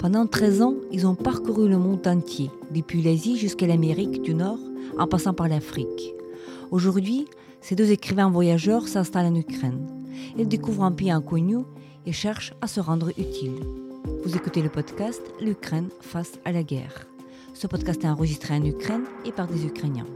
Pendant 13 ans, ils ont parcouru le monde entier, depuis l'Asie jusqu'à l'Amérique du Nord, en passant par l'Afrique. Aujourd'hui, ces deux écrivains voyageurs s'installent en Ukraine. Ils découvrent un pays inconnu et cherchent à se rendre utiles. Vous écoutez le podcast L'Ukraine face à la guerre. Ce podcast est enregistré en Ukraine et par des Ukrainiens.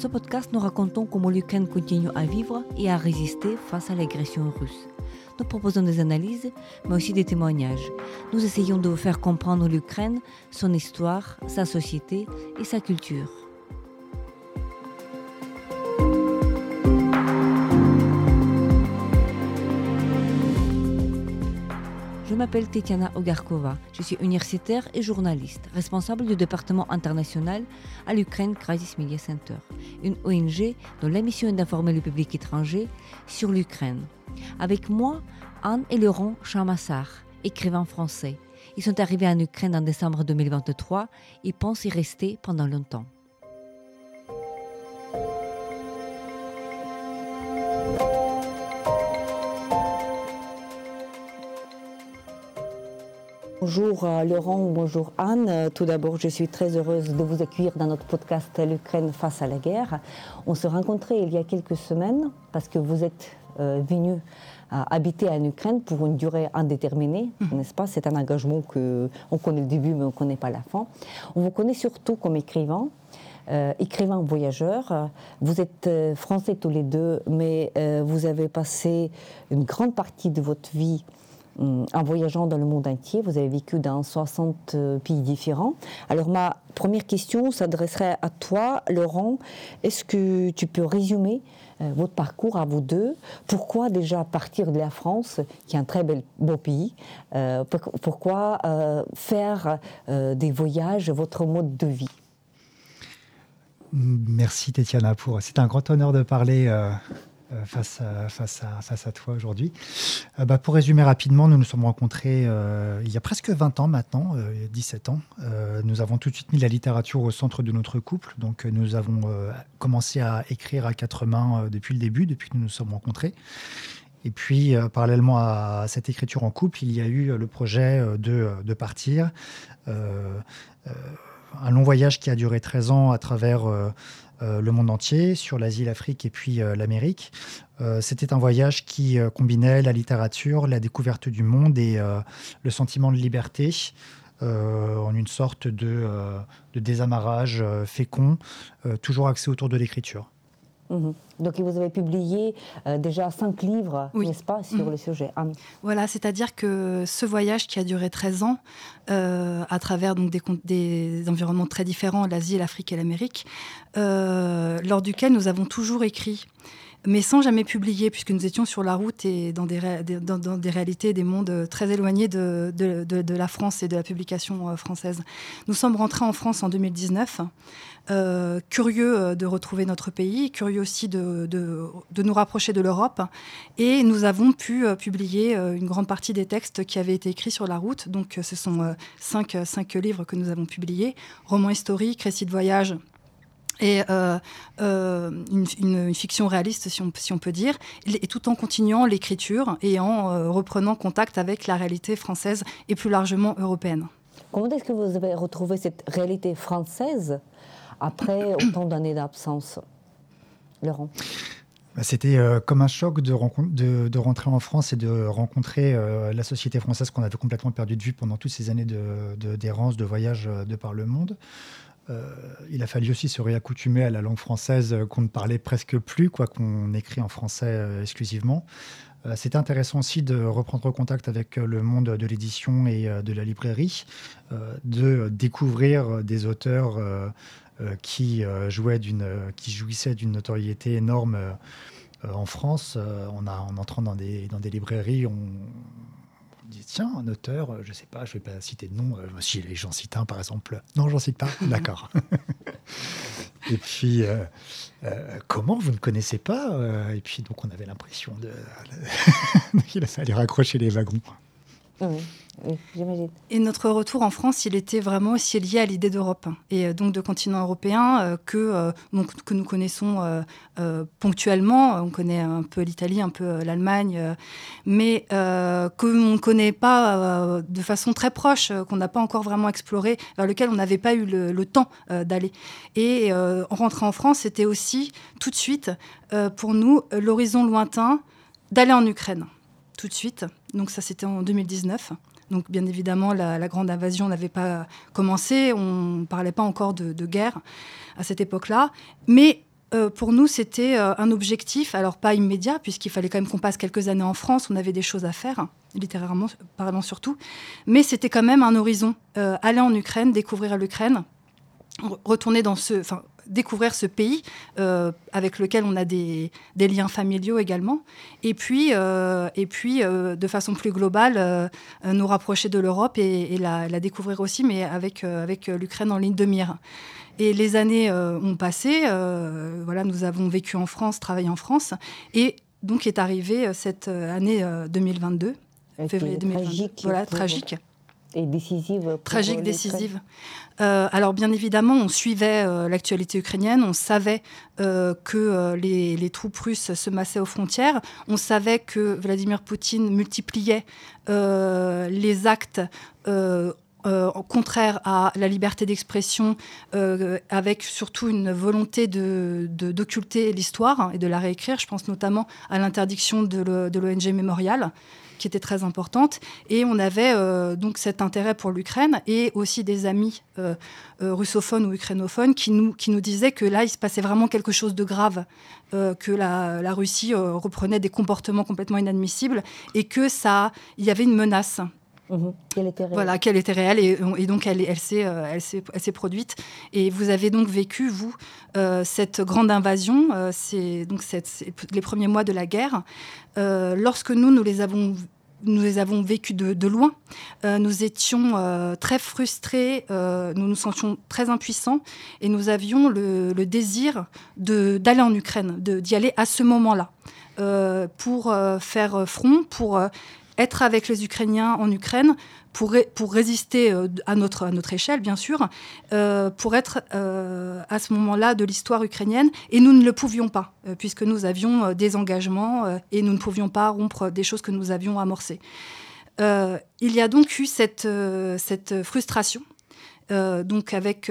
Ce podcast, nous racontons comment l'Ukraine continue à vivre et à résister face à l'agression russe. Nous proposons des analyses, mais aussi des témoignages. Nous essayons de vous faire comprendre l'Ukraine, son histoire, sa société et sa culture. M'appelle Tetiana Ogarkova. Je suis universitaire et journaliste, responsable du département international à l'Ukraine Crisis Media Center, une ONG dont la mission est d'informer le public étranger sur l'Ukraine. Avec moi, Anne et Laurent Chamassar, écrivains français. Ils sont arrivés en Ukraine en décembre 2023 et pensent y rester pendant longtemps. Bonjour euh, Laurent, bonjour Anne. Euh, tout d'abord, je suis très heureuse de vous accueillir dans notre podcast L'Ukraine face à la guerre. On se rencontrait il y a quelques semaines parce que vous êtes euh, venu habiter en Ukraine pour une durée indéterminée, mmh. n'est-ce pas? C'est un engagement que on connaît le début mais on ne connaît pas la fin. On vous connaît surtout comme écrivain. écrivain voyageur. Vous êtes français tous les deux, mais vous avez passé une grande partie de votre vie en voyageant dans le monde entier. Vous avez vécu dans 60 euh, pays différents. Alors ma première question s'adresserait à toi, Laurent. Est-ce que tu peux résumer euh, votre parcours à vous deux? Pourquoi déjà partir de la France, qui est un très bel, beau pays Pourquoi faire des voyages votre mode de vie? Merci Tétiana pour. C'est un grand honneur de parler euh, face, à, face, à, face à toi aujourd'hui. Euh, bah, pour résumer rapidement, nous nous sommes rencontrés euh, il y a presque 20 ans maintenant, 17 ans. nous avons tout de suite mis la littérature au centre de notre couple. Donc nous avons commencé à écrire à quatre mains depuis le début, depuis que nous nous sommes rencontrés. Et puis, parallèlement à cette écriture en couple, il y a eu le projet de, partir. un long voyage qui a duré 13 ans à travers euh, le monde entier, sur l'Asie, l'Afrique et puis euh, l'Amérique. Euh, c'était un voyage qui combinait la littérature, la découverte du monde et le sentiment de liberté. en une sorte de, de désamarrage fécond, toujours axé autour de l'écriture. Mhm. Donc vous avez publié euh, déjà cinq livres, n'est-ce pas, sur mhm. le sujet. Voilà, c'est-à-dire que ce voyage qui a duré 13 ans, euh, à travers donc, des, des, environnements très différents, l'Asie, l'Afrique et l'Amérique, euh, lors duquel nous avons toujours écrit mais sans jamais publier, puisque nous étions sur la route et dans des, dans, des réalités, des mondes très éloignés de, de, de, la France et de la publication française. Nous sommes rentrés en France en 2019. Euh, curieux euh, de retrouver notre pays, curieux aussi de, nous rapprocher de l'Europe. Et nous avons pu euh, publier une grande partie des textes qui avaient été écrits sur la route. Donc ce sont cinq, cinq livres que nous avons publiés, romans historiques, récits de voyage, et une, fiction réaliste, si on, si on, peut dire, et tout en continuant l'écriture et en reprenant contact avec la réalité française et plus largement européenne. Comment est-ce que vous avez retrouvé cette réalité française après autant d'années d'absence Laurent bah, c'était euh, comme un choc de, de, rentrer en France et de rencontrer euh, la société française qu'on avait complètement perdu de vue pendant toutes ces années d'errance, de, de, voyage euh, de par le monde. il a fallu aussi se réaccoutumer à la langue française qu'on ne parlait presque plus, quoi qu'on écrit en français exclusivement. C'était intéressant aussi de reprendre contact avec le monde de l'édition et de la librairie, de découvrir des auteurs euh, qui, euh, jouait d'une, qui jouissait d'une notoriété énorme euh, en France. on a, en entrant dans des, dans des librairies, on, dit tiens, un auteur, je ne sais pas, je ne vais pas citer de nom, si j'en cite un par exemple. Non, j'en cite pas, d'accord. et puis, comment vous ne connaissez pas Et puis, donc, on avait l'impression de. Il a fallu raccrocher les wagons. Et notre retour en France, il était vraiment aussi lié à l'idée d'Europe et euh, donc de continent européen euh, que, euh, que nous connaissons ponctuellement. On connaît un peu l'Italie, un peu l'Allemagne, mais que ne connaît pas de façon très proche, qu'on n'a pas encore vraiment exploré, vers lequel on n'avait pas eu le, le temps d'aller. Et en rentrant en France, c'était aussi tout de suite pour nous l'horizon lointain d'aller en Ukraine tout de suite. Donc ça, c'était en 2019. Donc bien évidemment, la, grande invasion n'avait pas commencé, on ne parlait pas encore de, guerre à cette époque-là. Mais euh, pour nous, c'était euh, un objectif, alors pas immédiat, puisqu'il fallait quand même qu'on passe quelques années en France, on avait des choses à faire, littérairement parlant surtout, mais c'était quand même un horizon. Euh, aller en Ukraine, découvrir l'Ukraine, retourner dans ce, découvrir ce pays euh, avec lequel on a des, liens familiaux également. Et puis, euh, et puis euh, de façon plus globale, nous rapprocher de l'Europe et, la, découvrir aussi, mais avec, avec l'Ukraine en ligne de mire. Et les années ont passé. voilà, nous avons vécu en France, travaillé en France. Et donc est arrivée cette année 2022, février 2022. Tragique. Voilà, tragique. Et décisive. Tragique, décisive. Euh, alors bien évidemment, on suivait euh, l'actualité ukrainienne, on savait euh, que les, troupes russes se massaient aux frontières, on savait que Vladimir Poutine multipliait les actes. contraires à la liberté d'expression, avec surtout une volonté d'occulter l'histoire et de la réécrire. Je pense notamment à l'interdiction de l'ONG Mémorial, qui était très importante. Et on avait euh, donc cet intérêt pour l'Ukraine et aussi des amis euh, euh, russophones ou ukrainophones qui nous, disaient que là, il se passait vraiment quelque chose de grave, que la, la Russie reprenait des comportements complètement inadmissibles et que ça, il y avait une menace mmh qu'elle était réelle. Voilà, qu'elle était réelle et, donc elle, elle s'est produite. Et vous avez donc vécu, vous, cette grande invasion, c'est donc les premiers mois de la guerre. lorsque nous, nous les avons nous vécus de, loin. Euh, nous étions euh, très frustrés, euh, nous nous sentions très impuissants et nous avions le, désir d'aller en Ukraine, d'y aller à ce moment-là, pour faire front, pour être avec les Ukrainiens en Ukraine, pour, résister à notre, à notre échelle, bien sûr, pour être à ce moment-là de l'histoire ukrainienne. Et nous ne le pouvions pas, puisque nous avions des engagements et nous ne pouvions pas rompre des choses que nous avions amorcées. il y a donc eu cette frustration donc avec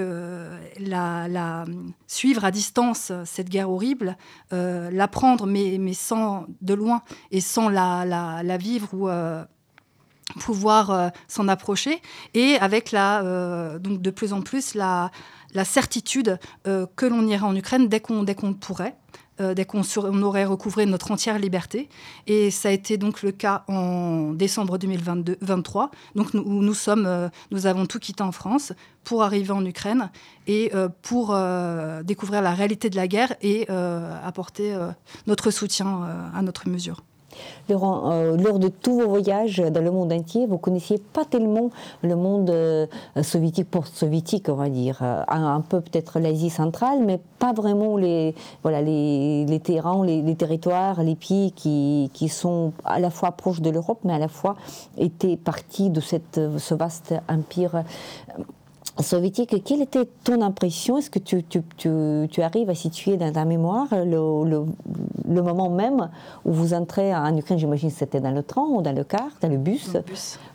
la, suivre à distance cette guerre horrible, l'apprendre mais, mais sans de loin et sans la, vivre ou pouvoir euh, s'en approcher et avec la, euh, donc de plus en plus la, certitude euh, que l'on irait en Ukraine dès qu'on dès qu'on pourrait. Dès qu'on on aurait recouvré notre entière liberté. Et ça a été donc le cas en décembre 2023, donc nous, où nous, sommes, nous avons tout quitté en France pour arriver en Ukraine et pour découvrir la réalité de la guerre et apporter notre soutien à notre mesure. Laurent, euh, lors de tous vos voyages dans le monde entier, vous connaissiez pas tellement le monde euh, soviétique, post-soviétique, on va dire. Euh, un, peu peut-être l'Asie centrale, mais pas vraiment les, voilà, les, terrains, les, territoires, les pays qui, sont à la fois proches de l'Europe, mais à la fois étaient partie de cette, ce vaste empire soviétique, quelle était ton impression? Est-ce que tu, tu, tu, arrives à situer dans ta mémoire le, le, moment même où vous entrez en Ukraine? J'imagine que c'était dans le train ou dans le car, dans le bus.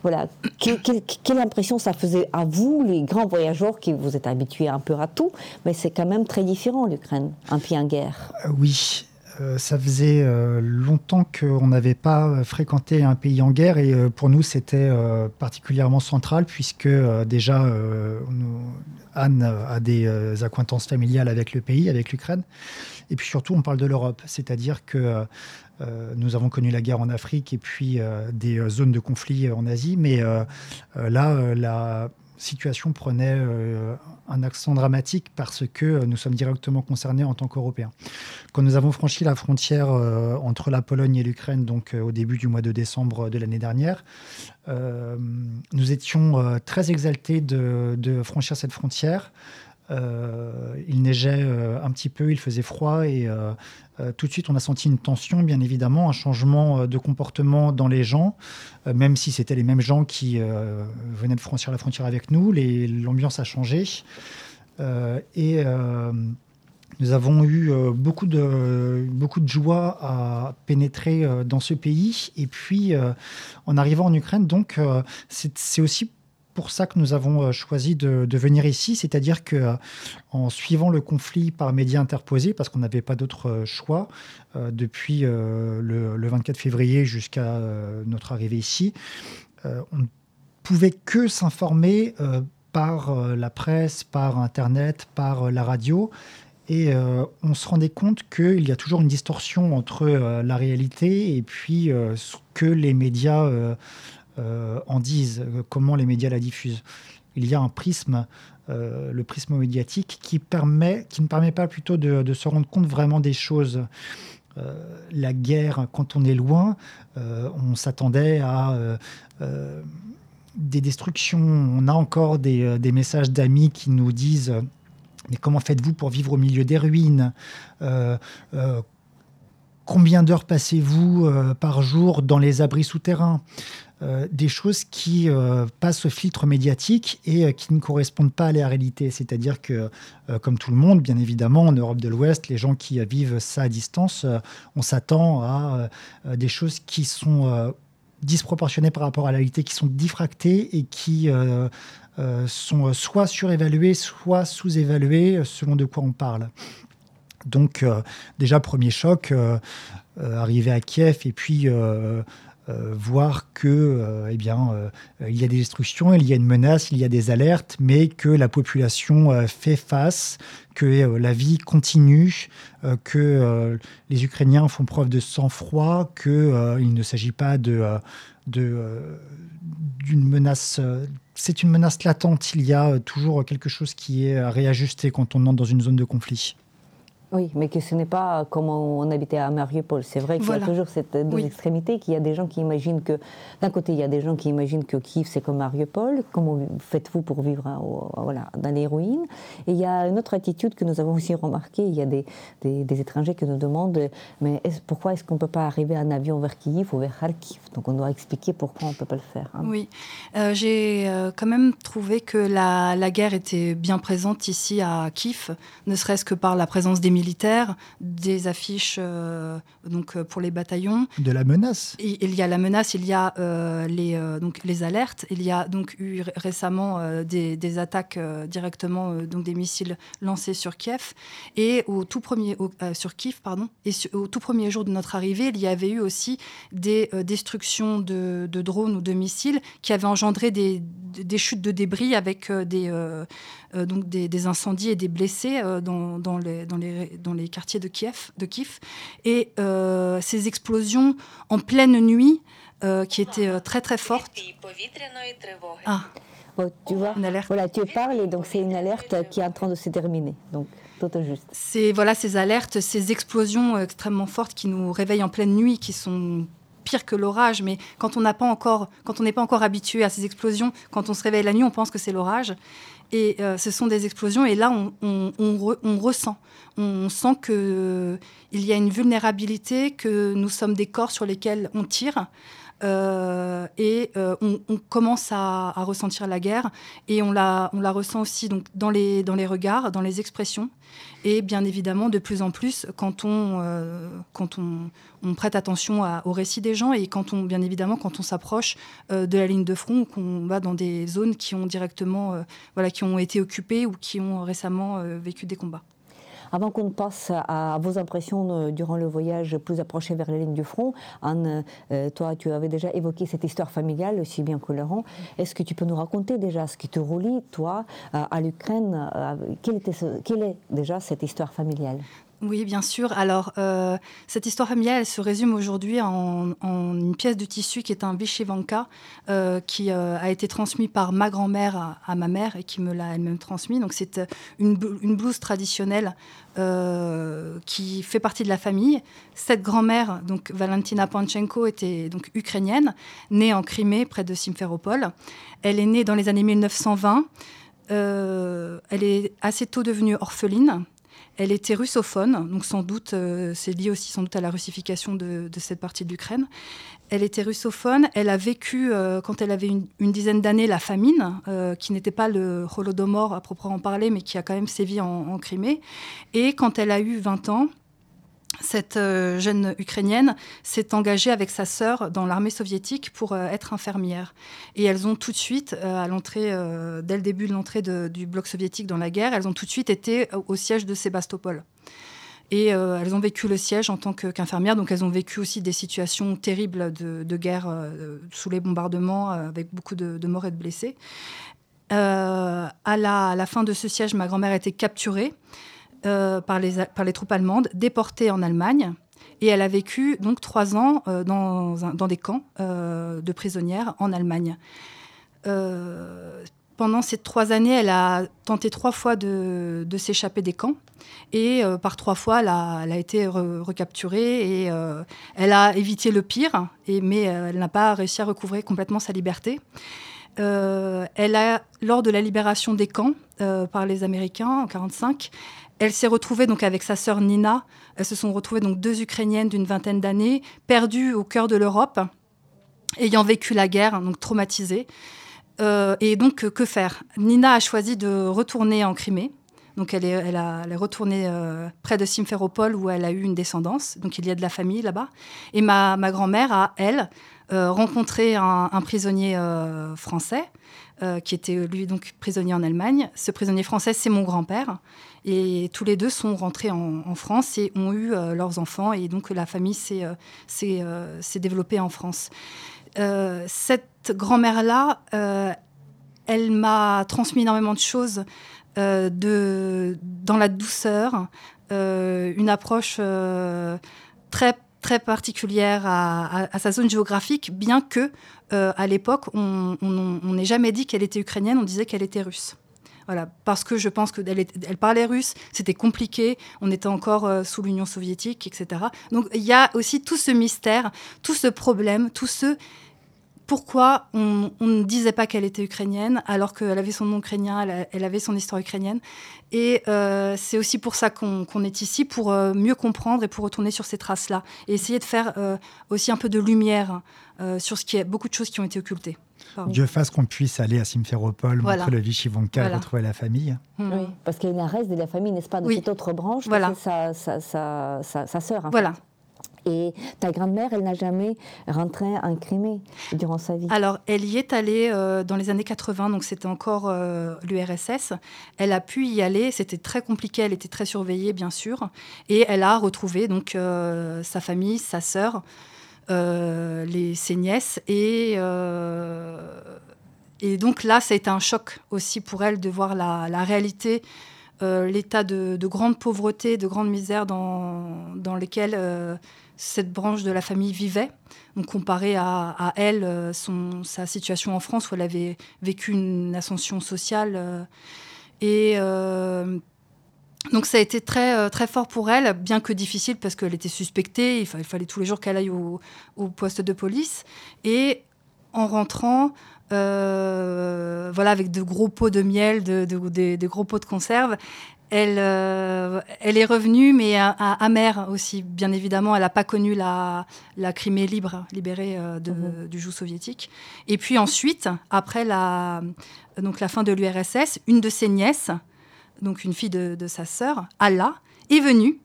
Voilà. quelle impression ça faisait à vous, les grands voyageurs qui vous êtes habitués un peu à tout, mais c'est quand même très différent l'Ukraine, un pays en guerre. Euh, oui, euh, ça faisait euh, longtemps qu'on n'avait pas fréquenté un pays en guerre et euh, pour nous c'était particulièrement central puisque déjà Anne a des acquaintances familiales avec le pays, avec l'Ukraine. Et puis surtout on parle de l'Europe, c'est-à-dire que nous avons connu la guerre en Afrique et puis des zones de conflit en Asie, mais là la situation prenait euh, un accent dramatique parce que euh, nous sommes directement concernés en tant qu'Européens. Quand nous avons franchi la frontière euh, entre la Pologne et l'Ukraine, donc au début du mois de décembre de l'année dernière, nous étions très exaltés de, franchir cette frontière. il neigeait un petit peu, il faisait froid et tout de suite on a senti une tension, bien évidemment, un changement de comportement dans les gens, même si c'était les mêmes gens qui venaient de franchir la frontière avec nous, l'ambiance a changé. et nous avons eu euh, beaucoup, de, beaucoup de joie à pénétrer euh, dans ce pays. Et puis, euh, en arrivant en Ukraine, donc, c'est aussi pour ça que nous avons choisi de, venir ici, c'est-à-dire que en suivant le conflit par médias interposés, parce qu'on n'avait pas d'autre choix depuis le, 24 février jusqu'à notre arrivée ici, on ne pouvait que s'informer par la presse, par Internet, par la radio, et euh, on se rendait compte qu'il y a toujours une distorsion entre euh, la réalité et puis euh, ce que les médias en disent, comment les médias la diffusent. Il y a un prisme, le prisme médiatique, qui, ne permet pas plutôt de, se rendre compte vraiment des choses. la guerre, quand on est loin, on s'attendait à des destructions. On a encore des, messages d'amis qui nous disent mais comment faites-vous pour vivre au milieu des ruines? Euh, euh, Combien d'heures passez-vous euh, par jour dans les abris souterrains? Des choses qui passent au filtre médiatique et qui ne correspondent pas à la réalité. C'est-à-dire que, comme tout le monde, bien évidemment, en Europe de l'Ouest, les gens qui vivent ça à distance, on s'attend à des choses qui sont disproportionnées par rapport à la réalité, qui sont diffractées et qui euh, sont soit surévalués, soit sous-évalués, selon de quoi on parle. Donc euh, déjà, premier choc, euh, arriver à Kiev et puis voir que, eh bien, il y a des destructions, il y a une menace, il y a des alertes, mais que la population fait face, que la vie continue, que les Ukrainiens font preuve de sang-froid, qu'il ne s'agit pas de, d'une menace c'est une menace latente. Il y a toujours quelque chose qui est à réajuster quand on entre dans une zone de conflit. Oui, mais que ce n'est pas comme on habitait à Mariupol. C'est vrai qu'il y a toujours cette deux extrémités, qu'il y a des gens qui imaginent que, d'un côté, il y a des gens qui imaginent que Kiev, c'est comme Mariupol. Comment faites-vous pour vivre voilà, dans les ruines? Et il y a une autre attitude que nous avons aussi remarquée. Il y a des, des, étrangers qui nous demandent, mais pourquoi est-ce qu'on ne peut pas arriver en avion vers Kiev ou vers Kharkiv? Donc on doit expliquer pourquoi on ne peut pas le faire. Hein. Oui, euh, j'ai euh, quand même trouvé que la, la guerre était bien présente ici à Kiev, ne serait-ce que par la présence des militaires, des affiches euh, donc, euh, pour les bataillons. De la menace il, y a la menace, il y a euh, les, donc, les alertes, il y a donc eu récemment des, attaques directement, donc des missiles lancés sur Kiev. Et au tout premier, sur Kiev, pardon, et au tout premier jour de notre arrivée, il y avait eu aussi des destructions de, drones ou de missiles qui avaient engendré des, des chutes de débris avec des, donc des, incendies et des blessés dans, dans, les, dans, les, dans les quartiers de Kiev. De Kiev. Et euh, ces explosions en pleine nuit, euh, qui étaient euh, très très fortes. Ah. tu vois, voilà, tu parles et donc c'est une alerte qui est en train de se terminer. Donc tout juste. C'est voilà ces alertes, ces explosions extrêmement fortes qui nous réveillent en pleine nuit, qui sont pires que l'orage. Mais quand on n'a pas encore, quand on n'est pas encore habitué à ces explosions, quand on se réveille la nuit, on pense que c'est l'orage. Et euh, ce sont des explosions. Et là, on, ressent, on sent qu'il y a une vulnérabilité, que nous sommes des corps sur lesquels on tire. Euh, et euh, on, commence à, ressentir la guerre et on la, ressent aussi donc, dans, les, regards, dans les expressions et bien évidemment de plus en plus quand on, quand on, prête attention au récit des gens et quand on, bien évidemment quand on s'approche de la ligne de front ou qu'on va dans des zones qui ont directement voilà, qui ont été occupés ou qui ont récemment euh, vécu des combats. Avant qu'on passe à vos impressions euh, durant le voyage plus approché vers la ligne du front, Anne, euh, toi, tu avais déjà évoqué cette histoire familiale, aussi bien que Laurent. Est-ce que tu peux nous raconter déjà ce qui te relie, toi, à l'Ukraine quelle est déjà cette histoire familiale? Oui, bien sûr. Alors, euh, cette histoire familiale, elle se résume aujourd'hui en, une pièce de tissu qui est un Vishivanka, euh, qui euh, a été transmis par ma grand-mère à, ma mère et qui me l'a elle-même transmis. Donc, c'est une, blouse traditionnelle qui fait partie de la famille. Cette grand-mère, donc Valentina Panchenko, était donc ukrainienne, née en Crimée, près de Simferopol. Elle est née dans les années 1920. elle est assez tôt devenue orpheline. Elle était russophone, donc sans doute, c'est lié aussi sans doute à la russification de, de cette partie de l'Ukraine. Elle était russophone. Elle a vécu, euh, quand elle avait une, dizaine d'années, la famine, euh, qui n'était pas le holodomor à proprement parler, mais qui a quand même sévi en, Crimée. Et quand elle a eu 20 ans, cette euh, jeune Ukrainienne s'est engagée avec sa sœur dans l'armée soviétique pour être infirmière. Et elles ont tout de suite, à l'entrée, dès le début de l'entrée du bloc soviétique dans la guerre, elles ont tout de suite été au siège de Sébastopol. Et euh, elles ont vécu le siège en tant qu'infirmières, donc elles ont vécu aussi des situations terribles de, guerre euh, sous les bombardements, euh, avec beaucoup de, morts et de blessés. À la, fin de ce siège, ma grand-mère a été capturée par, les, par les troupes allemandes, déportée en Allemagne. Et elle a vécu donc trois ans dans, dans, des camps de prisonnières en Allemagne pendant ces trois années, elle a tenté trois fois de, s'échapper des camps. Et euh, par trois fois, elle a, été recapturée et euh, elle a évité le pire, et, mais euh, elle n'a pas réussi à recouvrer complètement sa liberté. elle a, lors de la libération des camps par les Américains en 1945, elle s'est retrouvée donc avec sa sœur Nina. Elles se sont retrouvées donc deux Ukrainiennes d'une vingtaine d'années, perdues au cœur de l'Europe, ayant vécu la guerre, donc traumatisées. Euh, et donc, que faire? Nina a choisi de retourner en Crimée. Donc, elle est, elle a, retournée euh, près de Simferopol où elle a eu une descendance. Donc, il y a de la famille là-bas. Et ma, ma grand-mère a, elle, euh, rencontré un, prisonnier français qui était lui donc prisonnier en Allemagne. Ce prisonnier français, c'est mon grand-père. Et tous les deux sont rentrés en, France et ont eu leurs enfants. Et donc, la famille s'est développée en France. cette grand-mère-là, euh, elle m'a transmis énormément de choses euh, dans la douceur, euh, une approche très très particulière à, sa zone géographique, bien que à l'époque on n'ait jamais dit qu'elle était ukrainienne, on disait qu'elle était russe. Voilà, parce que je pense qu'elle elle parlait russe, c'était compliqué, on était encore sous l'Union soviétique, etc. Donc il y a aussi tout ce mystère, tout ce problème, tout ce pourquoi on, ne disait pas qu'elle était ukrainienne alors qu'elle avait son nom ukrainien, elle, avait son histoire ukrainienne. Et euh, c'est aussi pour ça qu'on est ici, pour euh, mieux comprendre et pour retourner sur ces traces-là. Et essayer de faire euh, aussi un peu de lumière sur ce qui est beaucoup de choses qui ont été occultées. Dieu fasse qu'on puisse aller à Simferopol, montrer le Vichy Vonka, retrouver la famille. Mmh. Oui, parce qu'il y a une reste de la famille, n'est-ce pas, de cette autre branche, voilà. sa, sa, sa, sœur. Voilà. Et ta grand-mère, elle n'a jamais rentré en Crimée durant sa vie Alors, elle y est allée euh, dans les années 80, donc c'était encore euh, l'URSS. Elle a pu y aller, c'était très compliqué, elle était très surveillée, bien sûr. Et elle a retrouvé donc euh, sa famille, sa sœur, les, ses nièces. Et, et donc là, ça a été un choc aussi pour elle de voir la, réalité l'état de, de, grande pauvreté, de grande misère dans, dans lesquels cette branche de la famille vivait. Donc comparé à, elle, euh, son, sa situation en France où elle avait vécu une ascension sociale. Euh, et euh, donc ça a été très, très fort pour elle, bien que difficile parce qu'elle était suspectée. Il, fallait tous les jours qu'elle aille au, poste de police. Et en rentrant, voilà, avec de gros pots de miel, de, de gros pots de conserve, elle, euh, elle est revenue, mais amère aussi, bien évidemment. Elle n'a pas connu la, la, Crimée libre, libérée euh, mhm. du joug soviétique. Et puis ensuite, après la, donc la fin de l'URSS, une de ses nièces, donc une fille de, sa sœur, Allah, est venue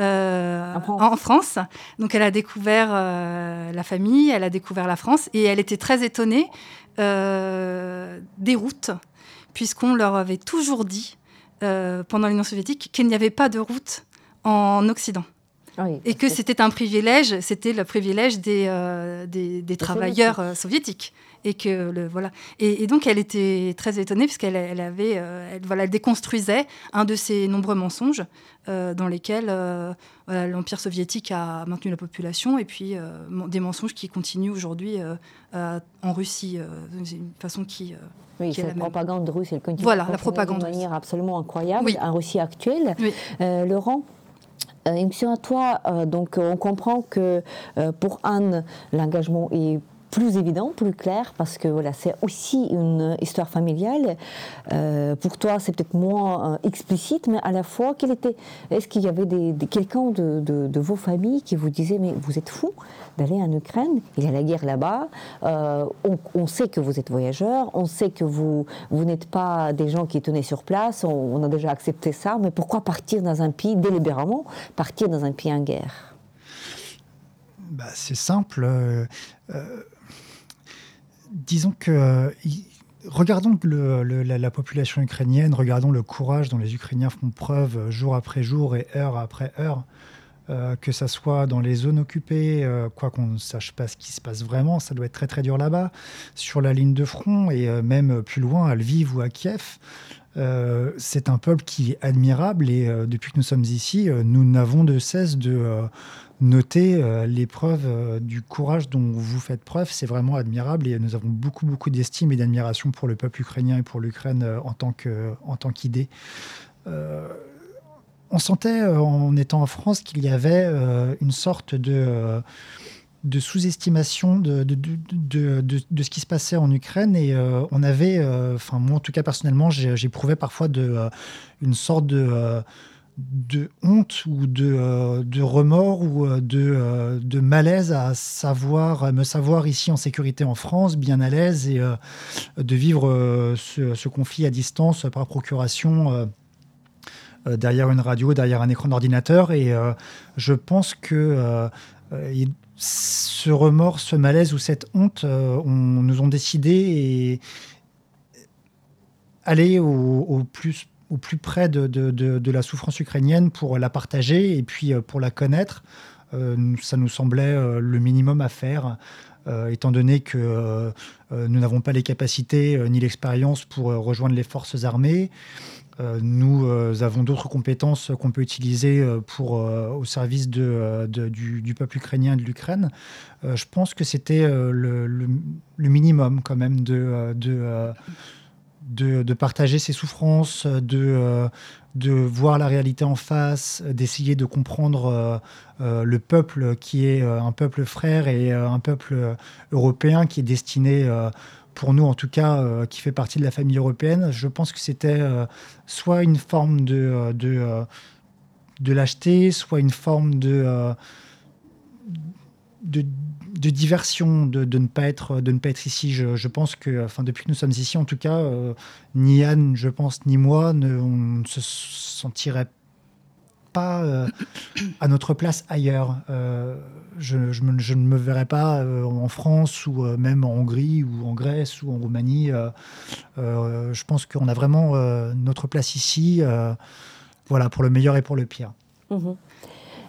euh, en, France. Donc elle a découvert la famille, elle a découvert la France, et elle était très étonnée des routes, puisqu'on leur avait toujours dit euh, pendant l'Union soviétique qu'il n'y avait pas de route en Occident. Et que c'était un privilège, c'était le privilège des, euh, des, travailleurs euh, soviétiques. Et, que le, voilà. Et, donc, elle était très étonnée, puisqu'elle elle avait, elle, voilà, elle déconstruisait un de ces nombreux mensonges dans lesquels l'Empire soviétique a maintenu la population, et puis des mensonges qui continuent aujourd'hui en Russie. C'est une façon qui oui, c'est la, propagande russe, elle continue voilà, la propagande de manière absolument incroyable oui. en Russie actuelle. Euh, Laurent euh, une question à toi. Euh, donc, on comprend que pour Anne, l'engagement est plus évident, plus clair, parce que voilà, c'est aussi une histoire familiale. Euh, pour toi, c'est peut-être moins euh, explicite, mais à la fois, quel est-ce qu'il y avait des, quelqu'un de, de, vos familles qui vous disait, mais vous êtes fou d'aller en Ukraine, il y a la guerre là-bas, euh, on, on, sait que vous êtes voyageur, on sait que vous, vous n'êtes pas des gens qui tenaient sur place, on, a déjà accepté ça, mais pourquoi partir dans un pays délibérément, partir dans un pays en guerre? Bah, C'est simple. Disons que. regardons la, population ukrainienne, regardons le courage dont les Ukrainiens font preuve jour après jour et heure après heure. Euh, que ça soit dans les zones occupées, quoi qu'on ne sache pas ce qui se passe vraiment, ça doit être très très dur là-bas, sur la ligne de front et même plus loin à Lviv ou à Kiev. c'est un peuple qui est admirable et depuis que nous sommes ici, nous n'avons de cesse de, noter euh, l'épreuve euh, du courage dont vous faites preuve. C'est vraiment admirable et nous avons beaucoup, beaucoup d'estime et d'admiration pour le peuple ukrainien et pour l'Ukraine euh, en tant qu'idée. On sentait en étant en France qu'il y avait une sorte de de sous-estimation de ce qui se passait en Ukraine. Et on avait, enfin moi en tout cas personnellement, j'éprouvais parfois une sorte de, honte ou de, euh, remords ou euh, de, euh, malaise à savoir, me savoir ici en sécurité en France, bien à l'aise et de vivre ce, conflit à distance par procuration derrière une radio, derrière un écran d'ordinateur. Et je pense que ce remords, ce malaise ou cette honte on, nous ont décidé et aller au, plus près de, la souffrance ukrainienne pour la partager et puis euh, pour la connaître. Euh, ça nous semblait euh, le minimum à faire, étant donné que nous n'avons pas les capacités ni l'expérience pour rejoindre les forces armées. Nous avons d'autres compétences qu'on peut utiliser pour, au service du, peuple ukrainien et de l'Ukraine. je pense que c'était le, minimum quand même de, de de, partager ses souffrances, de, euh, de voir la réalité en face, d'essayer de comprendre euh, euh, le peuple qui est un peuple frère et un peuple européen qui est destiné, pour nous en tout cas, qui fait partie de la famille européenne. Je pense que c'était soit une forme de, de, de lâcheté, soit une forme de, de de diversion de, ne pas être, de ne pas être ici. Je, pense que, enfin, depuis que nous sommes ici, en tout cas, euh, ni Anne, je pense, ni moi, ne, on ne se sentirait pas euh, à notre place ailleurs. Euh, je, ne me verrais pas en France ou même en Hongrie ou en Grèce ou en Roumanie. je pense qu'on a vraiment notre place ici, voilà, pour le meilleur et pour le pire. Mmh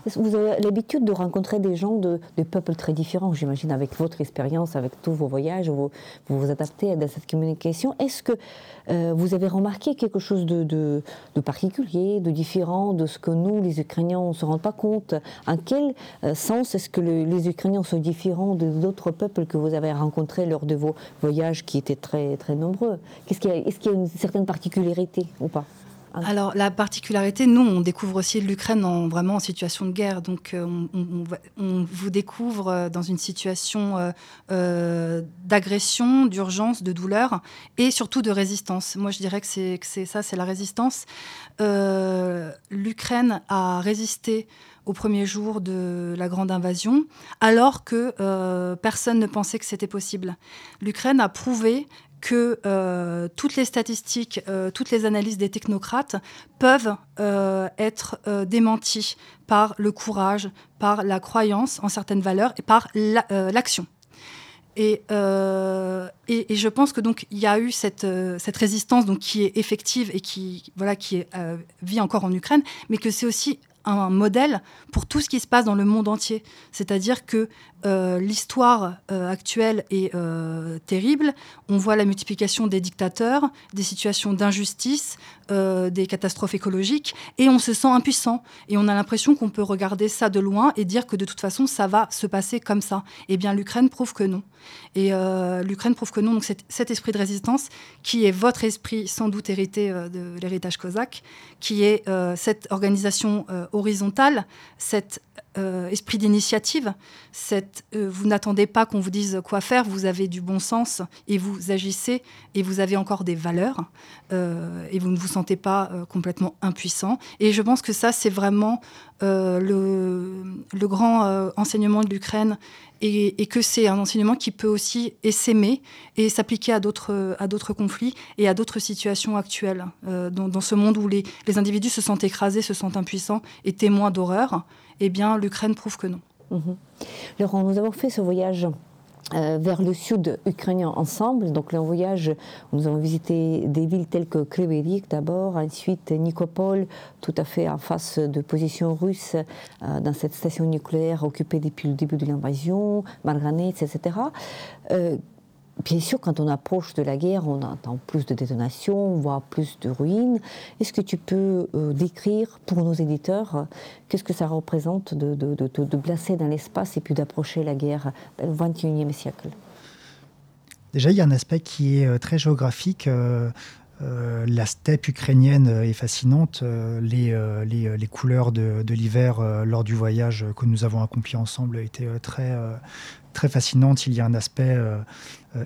vous avez l'habitude de rencontrer des gens de, peuples très différents, j'imagine, avec votre expérience, avec tous vos voyages, vous vous, adaptez à cette communication? Est-ce que euh, vous avez remarqué quelque chose de, particulier, de différent de ce que nous, les Ukrainiens, on ne se rend pas compte? En quel euh, sens est-ce que les Ukrainiens sont différents d'autres peuples que vous avez rencontrés lors de vos voyages qui étaient très, très nombreux? Est-ce qu'il y, a une certaine particularité ou pas? Alors la particularité, nous, on découvre aussi l'Ukraine en vraiment en situation de guerre. Donc euh, on, vous découvre euh, dans une situation euh, d'agression, d'urgence, de douleur et surtout de résistance. Moi, je dirais que c'est ça, c'est la résistance. L'Ukraine a résisté au premier jour de la grande invasion, alors que personne ne pensait que c'était possible. L'Ukraine a prouvé que euh, toutes les statistiques, euh, toutes les analyses des technocrates peuvent euh, être démenties par le courage, par la croyance en certaines valeurs et par l'action. et, je pense que donc il y a eu cette, résistance donc qui est effective et qui voilà qui vit encore en Ukraine, mais que c'est aussi un modèle pour tout ce qui se passe dans le monde entier. C'est-à-dire que euh, l'histoire euh, actuelle est euh, terrible. On voit la multiplication des dictateurs, des situations d'injustice, des catastrophes écologiques, et on se sent impuissant. Et on a l'impression qu'on peut regarder ça de loin et dire que de toute façon, ça va se passer comme ça. Eh bien, l'Ukraine prouve que non. Et l'Ukraine prouve que non. Donc, cet, esprit de résistance, qui est votre esprit sans doute hérité de l'héritage cosaque, qui est cette organisation horizontale, cette euh, esprit d'initiative. Euh, vous n'attendez pas qu'on vous dise quoi faire, vous avez du bon sens et vous agissez et vous avez encore des valeurs euh, et vous ne vous sentez pas complètement impuissant. Et je pense que ça, c'est vraiment le, grand enseignement de l'Ukraine et, que c'est un enseignement qui peut aussi essaimer et s'appliquer à d'autres, conflits et à d'autres situations actuelles. Dans, dans, ce monde où les, les individus se sentent écrasés, se sentent impuissants et témoins d'horreur, eh bien, l'Ukraine prouve que non. Mhm. Laurent, nous avons fait ce voyage euh, vers le sud ukrainien ensemble. Donc, le voyage, nous avons visité des villes telles que Kryvyi d'abord, ensuite Nikopol, tout à fait en face de positions russes euh, dans cette station nucléaire occupée depuis le début de l'invasion, Marganets, etc. Bien sûr, quand on approche de la guerre, on entend plus de détonations, on voit plus de ruines. Est-ce que tu peux euh, décrire pour nos éditeurs euh, qu'est-ce que ça représente de, de, placer dans l'espace et puis d'approcher la guerre au XXIe siècle? Déjà, il y a un aspect qui est euh, très géographique. La steppe ukrainienne est fascinante. les, les, les, couleurs de, de l'hiver lors du voyage que nous avons accompli ensemble étaient très, très fascinantes. Il y a un aspect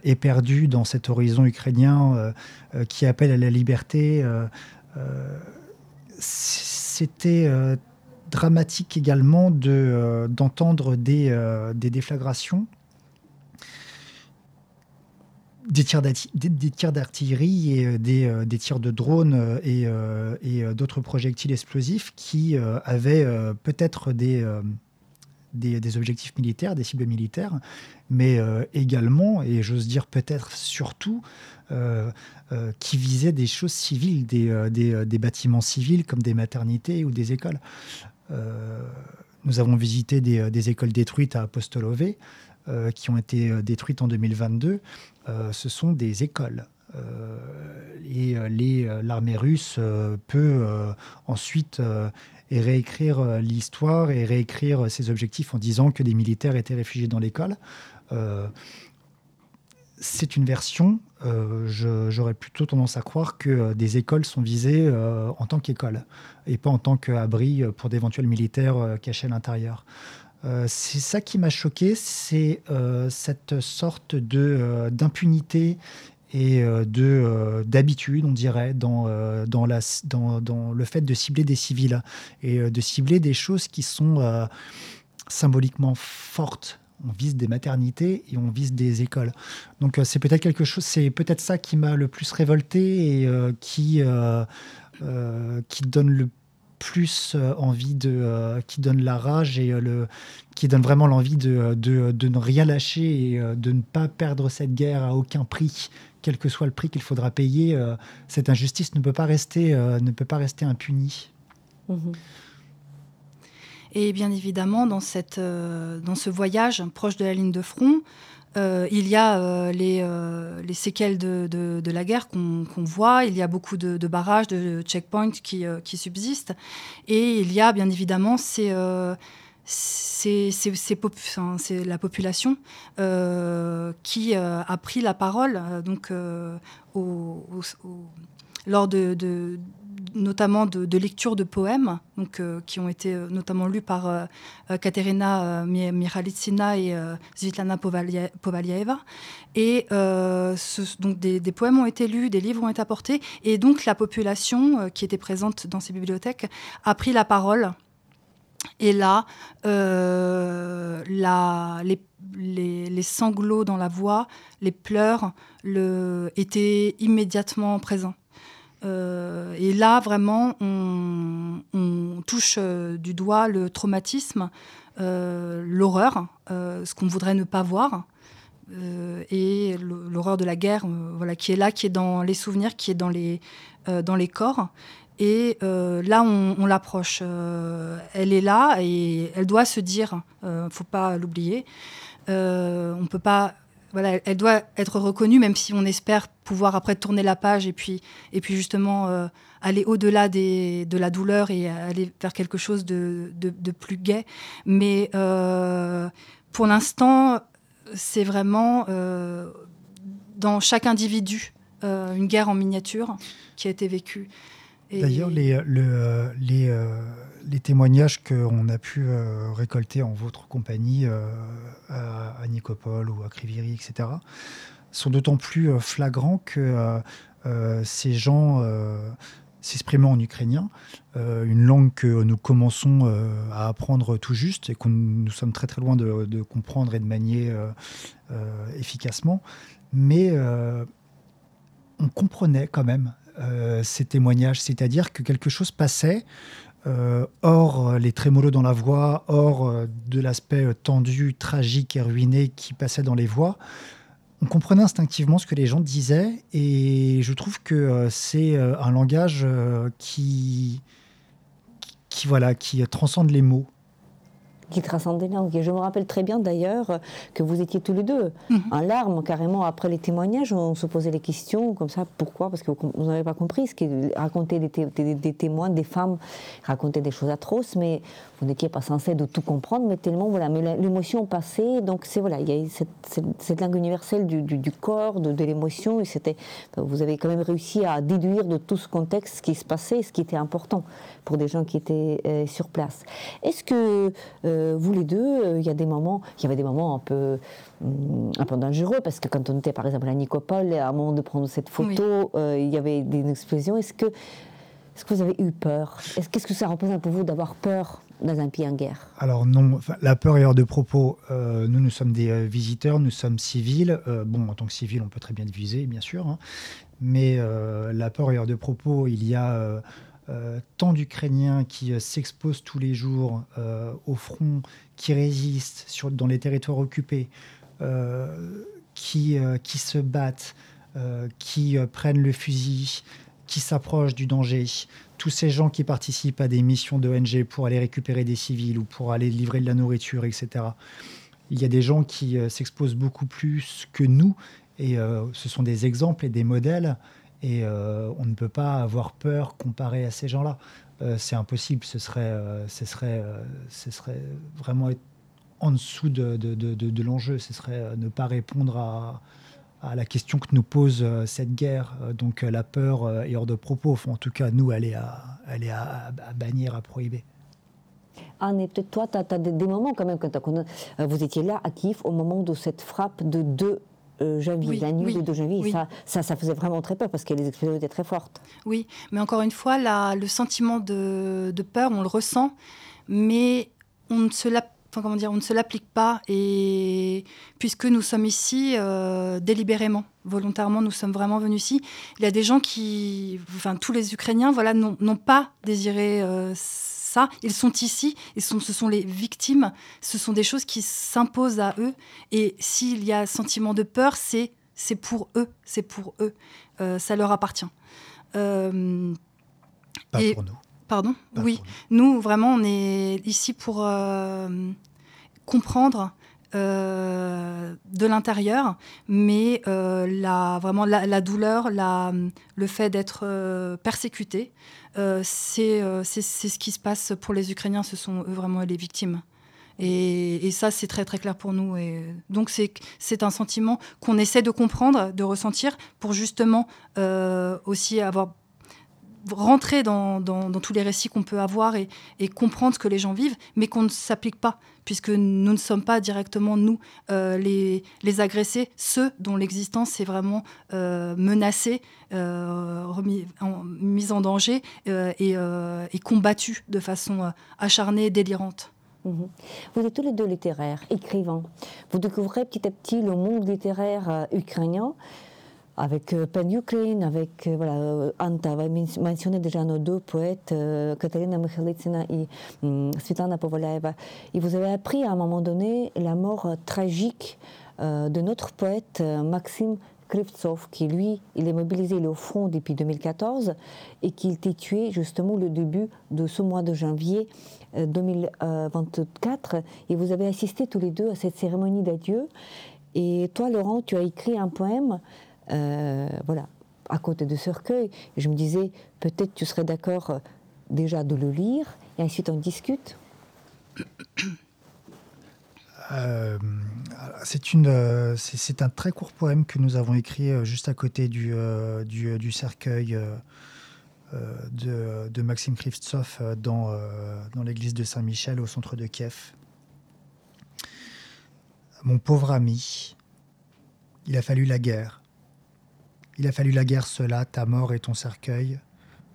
éperdu euh, dans cet horizon ukrainien euh, euh, qui appelle à la liberté. C'était dramatique également d'entendre des, des déflagrations des tirs d'artillerie et des, des, tirs de drones et, et d'autres projectiles explosifs qui avaient peut-être des, objectifs militaires, des cibles militaires, mais euh, également, et j'ose dire peut-être surtout, euh, euh, qui visaient des choses civiles, des, bâtiments civils comme des maternités ou des écoles. nous avons visité des, écoles détruites à Apostolové, qui ont été détruites en 2022. Ce sont des écoles. et l'armée russe peut ensuite réécrire euh, l'histoire et réécrire euh, ses objectifs en disant que des militaires étaient réfugiés dans l'école. Euh, c'est une version, j'aurais plutôt tendance à croire que des écoles sont visées en tant qu'école et pas en tant qu'abri pour d'éventuels militaires cachés à l'intérieur. C'est ça qui m'a choqué, c'est cette sorte de d'impunité et euh, de euh, d'habitude, on dirait, dans, euh, dans, la, dans, dans, le fait de cibler des civils et de cibler des choses qui sont symboliquement fortes. On vise des maternités et on vise des écoles. Donc c'est peut-être quelque chose, c'est peut-être ça qui m'a le plus révolté et qui qui donne le plus envie de qui donne la rage et le qui donne vraiment l'envie de, de, de, ne rien lâcher et de ne pas perdre cette guerre à aucun prix quel que soit le prix qu'il faudra payer, euh, cette injustice ne peut pas rester, euh, ne peut pas rester impunie. Mhm. Et bien évidemment, dans, cette, euh, dans ce voyage proche de la ligne de front, il y a les, les, séquelles de, la guerre qu'on voit, il y a beaucoup de, barrages, de checkpoints qui, subsistent, et il y a bien évidemment la population euh, qui euh, a pris la parole euh, donc, lors de, notamment de, lectures de poèmes donc, qui ont été notamment lus par Katerina Miralitsina et Zvitlana Povaliaeva. Et donc des, poèmes ont été lus, des livres ont été apportés, et donc la population qui était présente dans ces bibliothèques a pris la parole et là, euh, les, sanglots dans la voix, les pleurs le, étaient immédiatement présents. Euh, et là, vraiment, on, touche euh, du doigt le traumatisme, l'horreur, ce qu'on voudrait ne pas voir. et l'horreur de la guerre, voilà, qui est là, qui est dans les souvenirs, qui est dans les, dans les corps. Et euh, là, on, l'approche. Euh, elle est là et elle doit se dire, il euh, ne faut pas l'oublier. on peut pas, elle doit être reconnue, même si on espère pouvoir après tourner la page et puis, et puis justement aller au-delà de la douleur et aller vers quelque chose de, plus gai. Mais pour l'instant, c'est vraiment dans chaque individu une guerre en miniature qui a été vécue. D'ailleurs, les, le, les, les, témoignages qu'on a pu récolter en votre compagnie, à, Nicopole ou à Kriviri, etc., sont d'autant plus flagrants que ces gens s'exprimant en ukrainien, euh, une langue que nous commençons euh, à apprendre tout juste et que nous sommes très très loin de, comprendre et de manier euh, efficacement. Mais on comprenait quand même ces témoignages, c'est-à-dire que quelque chose passait. hors les trémolos dans la voix, hors de l'aspect tendu, tragique et ruiné qui passait dans les voix, on comprenait instinctivement ce que les gens disaient et je trouve que euh, c'est euh, un langage euh, qui, qui, voilà, qui transcende les mots qui transcende les langues. Et je me rappelle très bien d'ailleurs que vous étiez tous les deux mhm. en larmes carrément après les témoignages. On se posait les questions comme ça. Pourquoi? Parce que vous n'avez pas compris ce qu'ils racontaient des, des, témoins, des femmes racontaient des choses atroces, mais vous n'étiez pas censé de tout comprendre, mais tellement voilà, mais l'émotion passait. Donc c'est voilà, il y a cette, cette, langue universelle du, du, corps, de, de l'émotion, et c'était, vous avez quand même réussi à déduire de tout ce contexte ce qui se passait, ce qui était important pour des gens qui étaient euh, sur place. Est-ce que euh, vous les deux, euh, il y a des moments, il y avait des moments un peu, hum, un peu dangereux parce que quand on était par exemple à Nicopole, à un moment de prendre cette photo, il y avait des explosions. Est-ce que, est-ce que vous avez eu peur? Qu'est-ce que ça représente pour vous d'avoir peur dans un pays en guerre? Alors non, la peur est hors de propos. nous, nous sommes des visiteurs, nous sommes civils. bon, en tant que civil, on peut très bien diviser, bien sûr. Hein. mais la peur est hors de propos. Il y a euh, tant d'Ukrainiens qui euh, s'exposent tous les jours euh, au front, qui résistent dans les territoires occupés, qui, qui se battent, qui prennent le fusil, qui s'approchent du danger. Tous ces gens qui participent à des missions d'ONG pour aller récupérer des civils ou pour aller livrer de la nourriture, etc. Il y a des gens qui s'exposent beaucoup plus que nous et ce sont des exemples et des modèles et euh, on ne peut pas avoir peur comparé à ces gens-là. Euh, c'est impossible. Ce serait, euh, ce, serait, ce serait vraiment être en dessous de, de, l'enjeu. Ce serait ne pas répondre à, la question que nous pose cette guerre. Donc la peur est hors de propos. en tout cas, nous, elle est à, elle à, bannir, à prohiber. Anne, peut-être toi, tu as, des, moments quand même, quand vous étiez là à Kiev au moment de cette frappe de deux euh, la nuit de janvier, ça, ça, ça, faisait vraiment très peur parce que les explosions étaient très fortes. Oui, mais encore une fois, le sentiment de, peur, on le ressent, mais on ne se comment dire, on ne se l'applique pas et puisque nous sommes ici euh, délibérément, volontairement, nous sommes vraiment venus ici. Il y a des gens qui, enfin tous les Ukrainiens, voilà, n'ont pas désiré euh, ils sont ici, et ce sont les victimes, ce sont des choses qui s'imposent à eux. Et s'il y a sentiment de peur, c'est c'est pour eux, c'est pour eux, euh, ça leur appartient. Euh, Pas pour nous. Pardon Oui, nous. vraiment, on est ici pour euh, comprendre euh, de l'intérieur, mais euh, la, vraiment la, douleur, la, le fait d'être euh, persécuté, c'est ce qui se passe pour les Ukrainiens, ce sont eux vraiment les victimes. Et, ça, c'est très très clair pour nous. Et donc, c'est un sentiment qu'on essaie de comprendre, de ressentir, pour justement aussi avoir rentrer dans, tous les récits qu'on peut avoir et, comprendre ce que les gens vivent, mais qu'on ne s'applique pas, puisque nous ne sommes pas directement, nous, euh, les, les, agressés, ceux dont l'existence est vraiment euh, menacée, euh, mise en danger et, et, combattue de façon acharnée et délirante. Mhm. Vous êtes tous les deux littéraires, écrivains. Vous découvrez petit à petit le monde littéraire ukrainien avec euh, Pen Ukraine, avec euh, voilà, euh, Anta avait mentionné déjà nos deux poètes, Katerina Mikhalitsina et um, Svetlana Povolaeva. Et vous avez appris à un moment donné la mort tragique de notre poète Maxime Krivtsov, qui lui, il est mobilisé, au front depuis 2014 et qui était tué justement le début de ce mois de janvier 2024. Et vous avez assisté tous les deux à cette cérémonie d'adieu. Et toi, Laurent, tu as écrit un poème voilà, à côté de ce recueil. je me disais, peut-être tu serais d'accord euh, déjà de le lire, et ensuite on discute. Euh, c'est un très court poème que nous avons écrit juste à côté du, du, cercueil de, Maxime Krivtsov dans, dans l'église de Saint-Michel au centre de Kiev. Mon pauvre ami, il a fallu la guerre. Il a fallu la guerre, cela, ta mort et ton cercueil,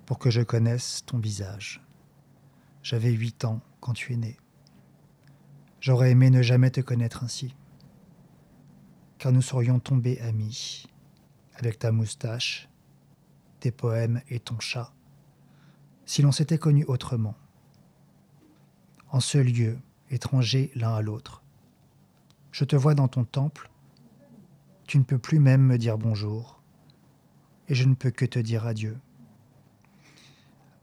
pour que je connaisse ton visage. J'avais huit ans quand tu es né. J'aurais aimé ne jamais te connaître ainsi, car nous serions tombés amis, avec ta moustache, tes poèmes et ton chat, si l'on s'était connus autrement, en ce lieu, étrangers l'un à l'autre. Je te vois dans ton temple, tu ne peux plus même me dire bonjour, et je ne peux que te dire adieu.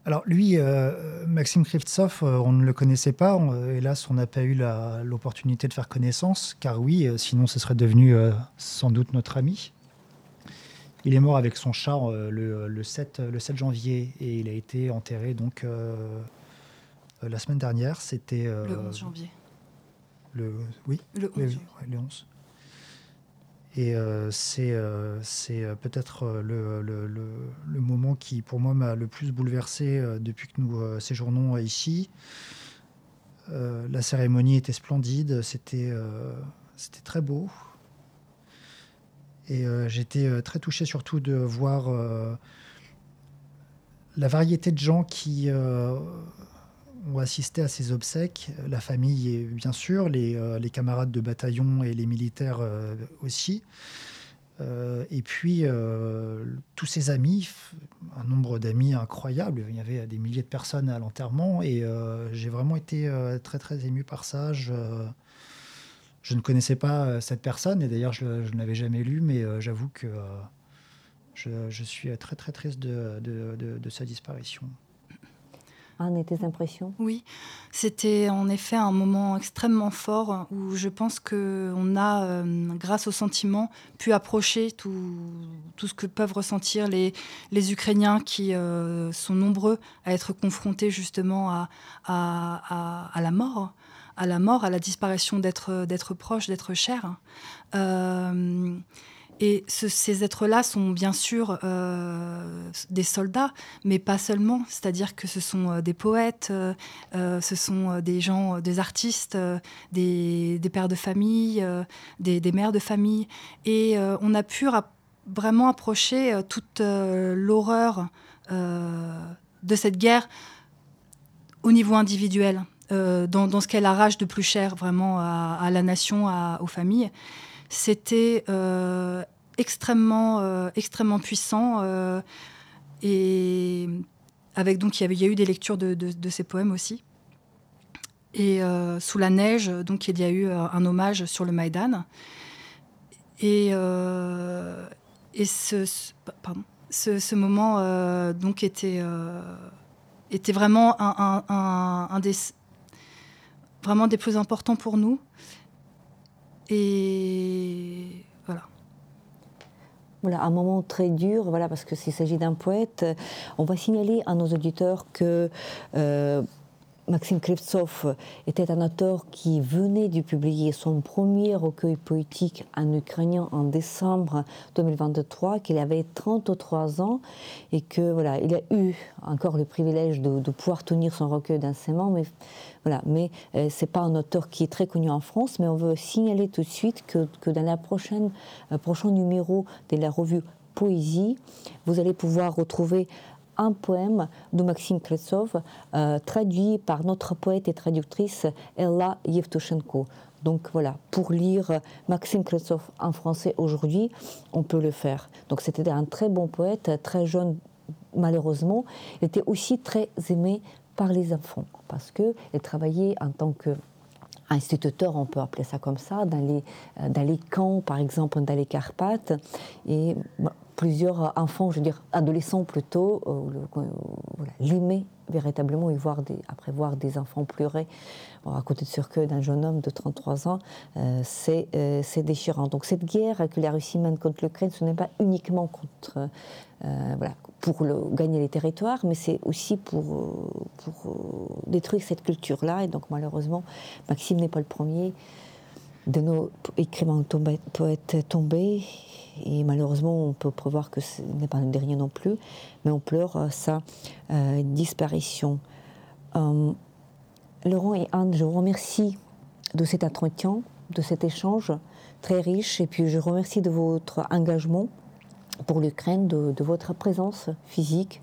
Alors lui, euh, Maxime Krivtsov, euh, on ne le connaissait pas. hélas, on n'a pas eu l'opportunité de faire connaissance, car oui, euh, sinon ce serait devenu sans doute notre ami. Il est mort avec son chat le, 7, le 7 janvier et il a été enterré donc la semaine dernière. C'était le 11 janvier. Le, oui, le 11. le 11. Et euh, c'est euh, euh, peut-être le, le, le, moment qui, pour moi, m'a le plus bouleversé depuis que nous séjournons ici. la cérémonie était splendide, c'était c'était très beau. Et j'étais très touché surtout de voir la variété de gens qui ont assisté à ces obsèques, la famille bien sûr, les, euh, les camarades de bataillon et les militaires euh, aussi. Euh, et puis tous ses amis, un nombre d'amis incroyable. Il y avait des milliers de personnes à l'enterrement et j'ai vraiment été très très ému par ça. Je, ne connaissais pas cette personne et d'ailleurs je, ne l'avais jamais lu, mais j'avoue que je, suis très très triste de sa disparition. Et tes impressions? Oui, c'était en effet un moment extrêmement fort où je pense qu'on a, euh, grâce au sentiment, pu approcher tout, tout, ce que peuvent ressentir les, les Ukrainiens qui euh, sont nombreux à être confrontés justement à, à, à, la mort à la mort, à la disparition d'être proche, d'être cher. Euh, et ces êtres-là sont bien sûr euh, des soldats, mais pas seulement. C'est-à-dire que ce sont euh, des poètes, euh, ce sont des gens, des artistes, des, pères de famille, des, mères de famille. Et on a pu vraiment approcher toute l'horreur de cette guerre au niveau individuel, dans, ce qu'elle arrache de plus cher vraiment à, la nation, aux familles c'était euh, extrêmement, euh, extrêmement puissant. Euh, et avec donc, il y, a eu des lectures de, de, ces poèmes aussi. Et sous la neige, donc il y a eu un hommage sur le Maïdan. Et, et ce, pardon, ce, moment donc était, était vraiment un, un, un, des vraiment des plus importants pour nous. Et voilà. Voilà, un moment très dur, voilà, parce que s'il s'agit d'un poète, on va signaler à nos auditeurs que euh, Maxime Krivtsov était un auteur qui venait de publier son premier recueil poétique en ukrainien en décembre 2023, qu'il avait 33 ans et que voilà, il a eu encore le privilège de, pouvoir tenir son recueil dans ses mais voilà, mais euh, c'est pas un auteur qui est très connu en France, mais on veut signaler tout de suite que, que dans la prochaine euh, prochain numéro de la revue Poésie, vous allez pouvoir retrouver un poème de Maxime Kretsov, euh, traduit par notre poète et traductrice Ella Yevtushenko. Donc voilà, pour lire Maxime Kretsov en français aujourd'hui, on peut le faire. Donc c'était un très bon poète, très jeune malheureusement. Il était aussi très aimé par les enfants parce qu'il travaillait en tant que instituteur, on peut appeler ça comme ça, dans les, euh, dans les camps, par exemple, dans les Carpates. Et bah, plusieurs enfants, je veux dire adolescents plutôt, euh, l'aimaient véritablement et voir des, après voir des enfants pleurer à côté de cercueil d'un jeune homme de 33 ans, euh, c'est déchirant. Donc cette guerre que la Russie mène contre l'Ukraine, ce n'est pas uniquement contre, pour gagner les territoires, mais c'est aussi pour, pour détruire cette culture-là. Et donc malheureusement, Maxime n'est pas le premier. de nos écrivains poètes tombés. Et malheureusement, on peut prévoir que ce n'est pas le dernier non plus, mais on pleure euh, sa euh, disparition. Euh, Laurent et Anne, je vous remercie de cet entretien, de cet échange très riche, et puis je remercie de votre engagement pour l'Ukraine, de, de, votre présence physique,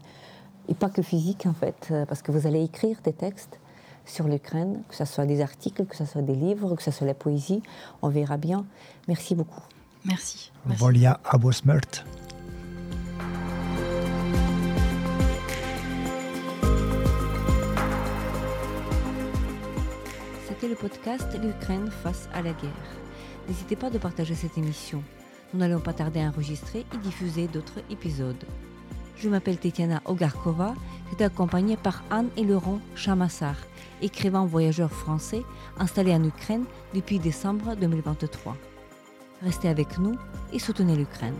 et pas que physique en fait, parce que vous allez écrire des textes sur l'Ukraine, que ce soit des articles, que ce soit des livres, que ce soit la poésie, on verra bien. Merci beaucoup. Merci. Volia Abosmert. C'était le podcast L'Ukraine face à la guerre. N'hésitez pas de partager cette émission. Nous n'allons pas tarder à enregistrer et diffuser d'autres épisodes. Je m'appelle Tetiana Ogarkova, j'étais accompagnée par Anne et Laurent Chamassar, écrivains voyageurs français installés en Ukraine depuis décembre 2023. Restez avec nous et soutenez l'Ukraine.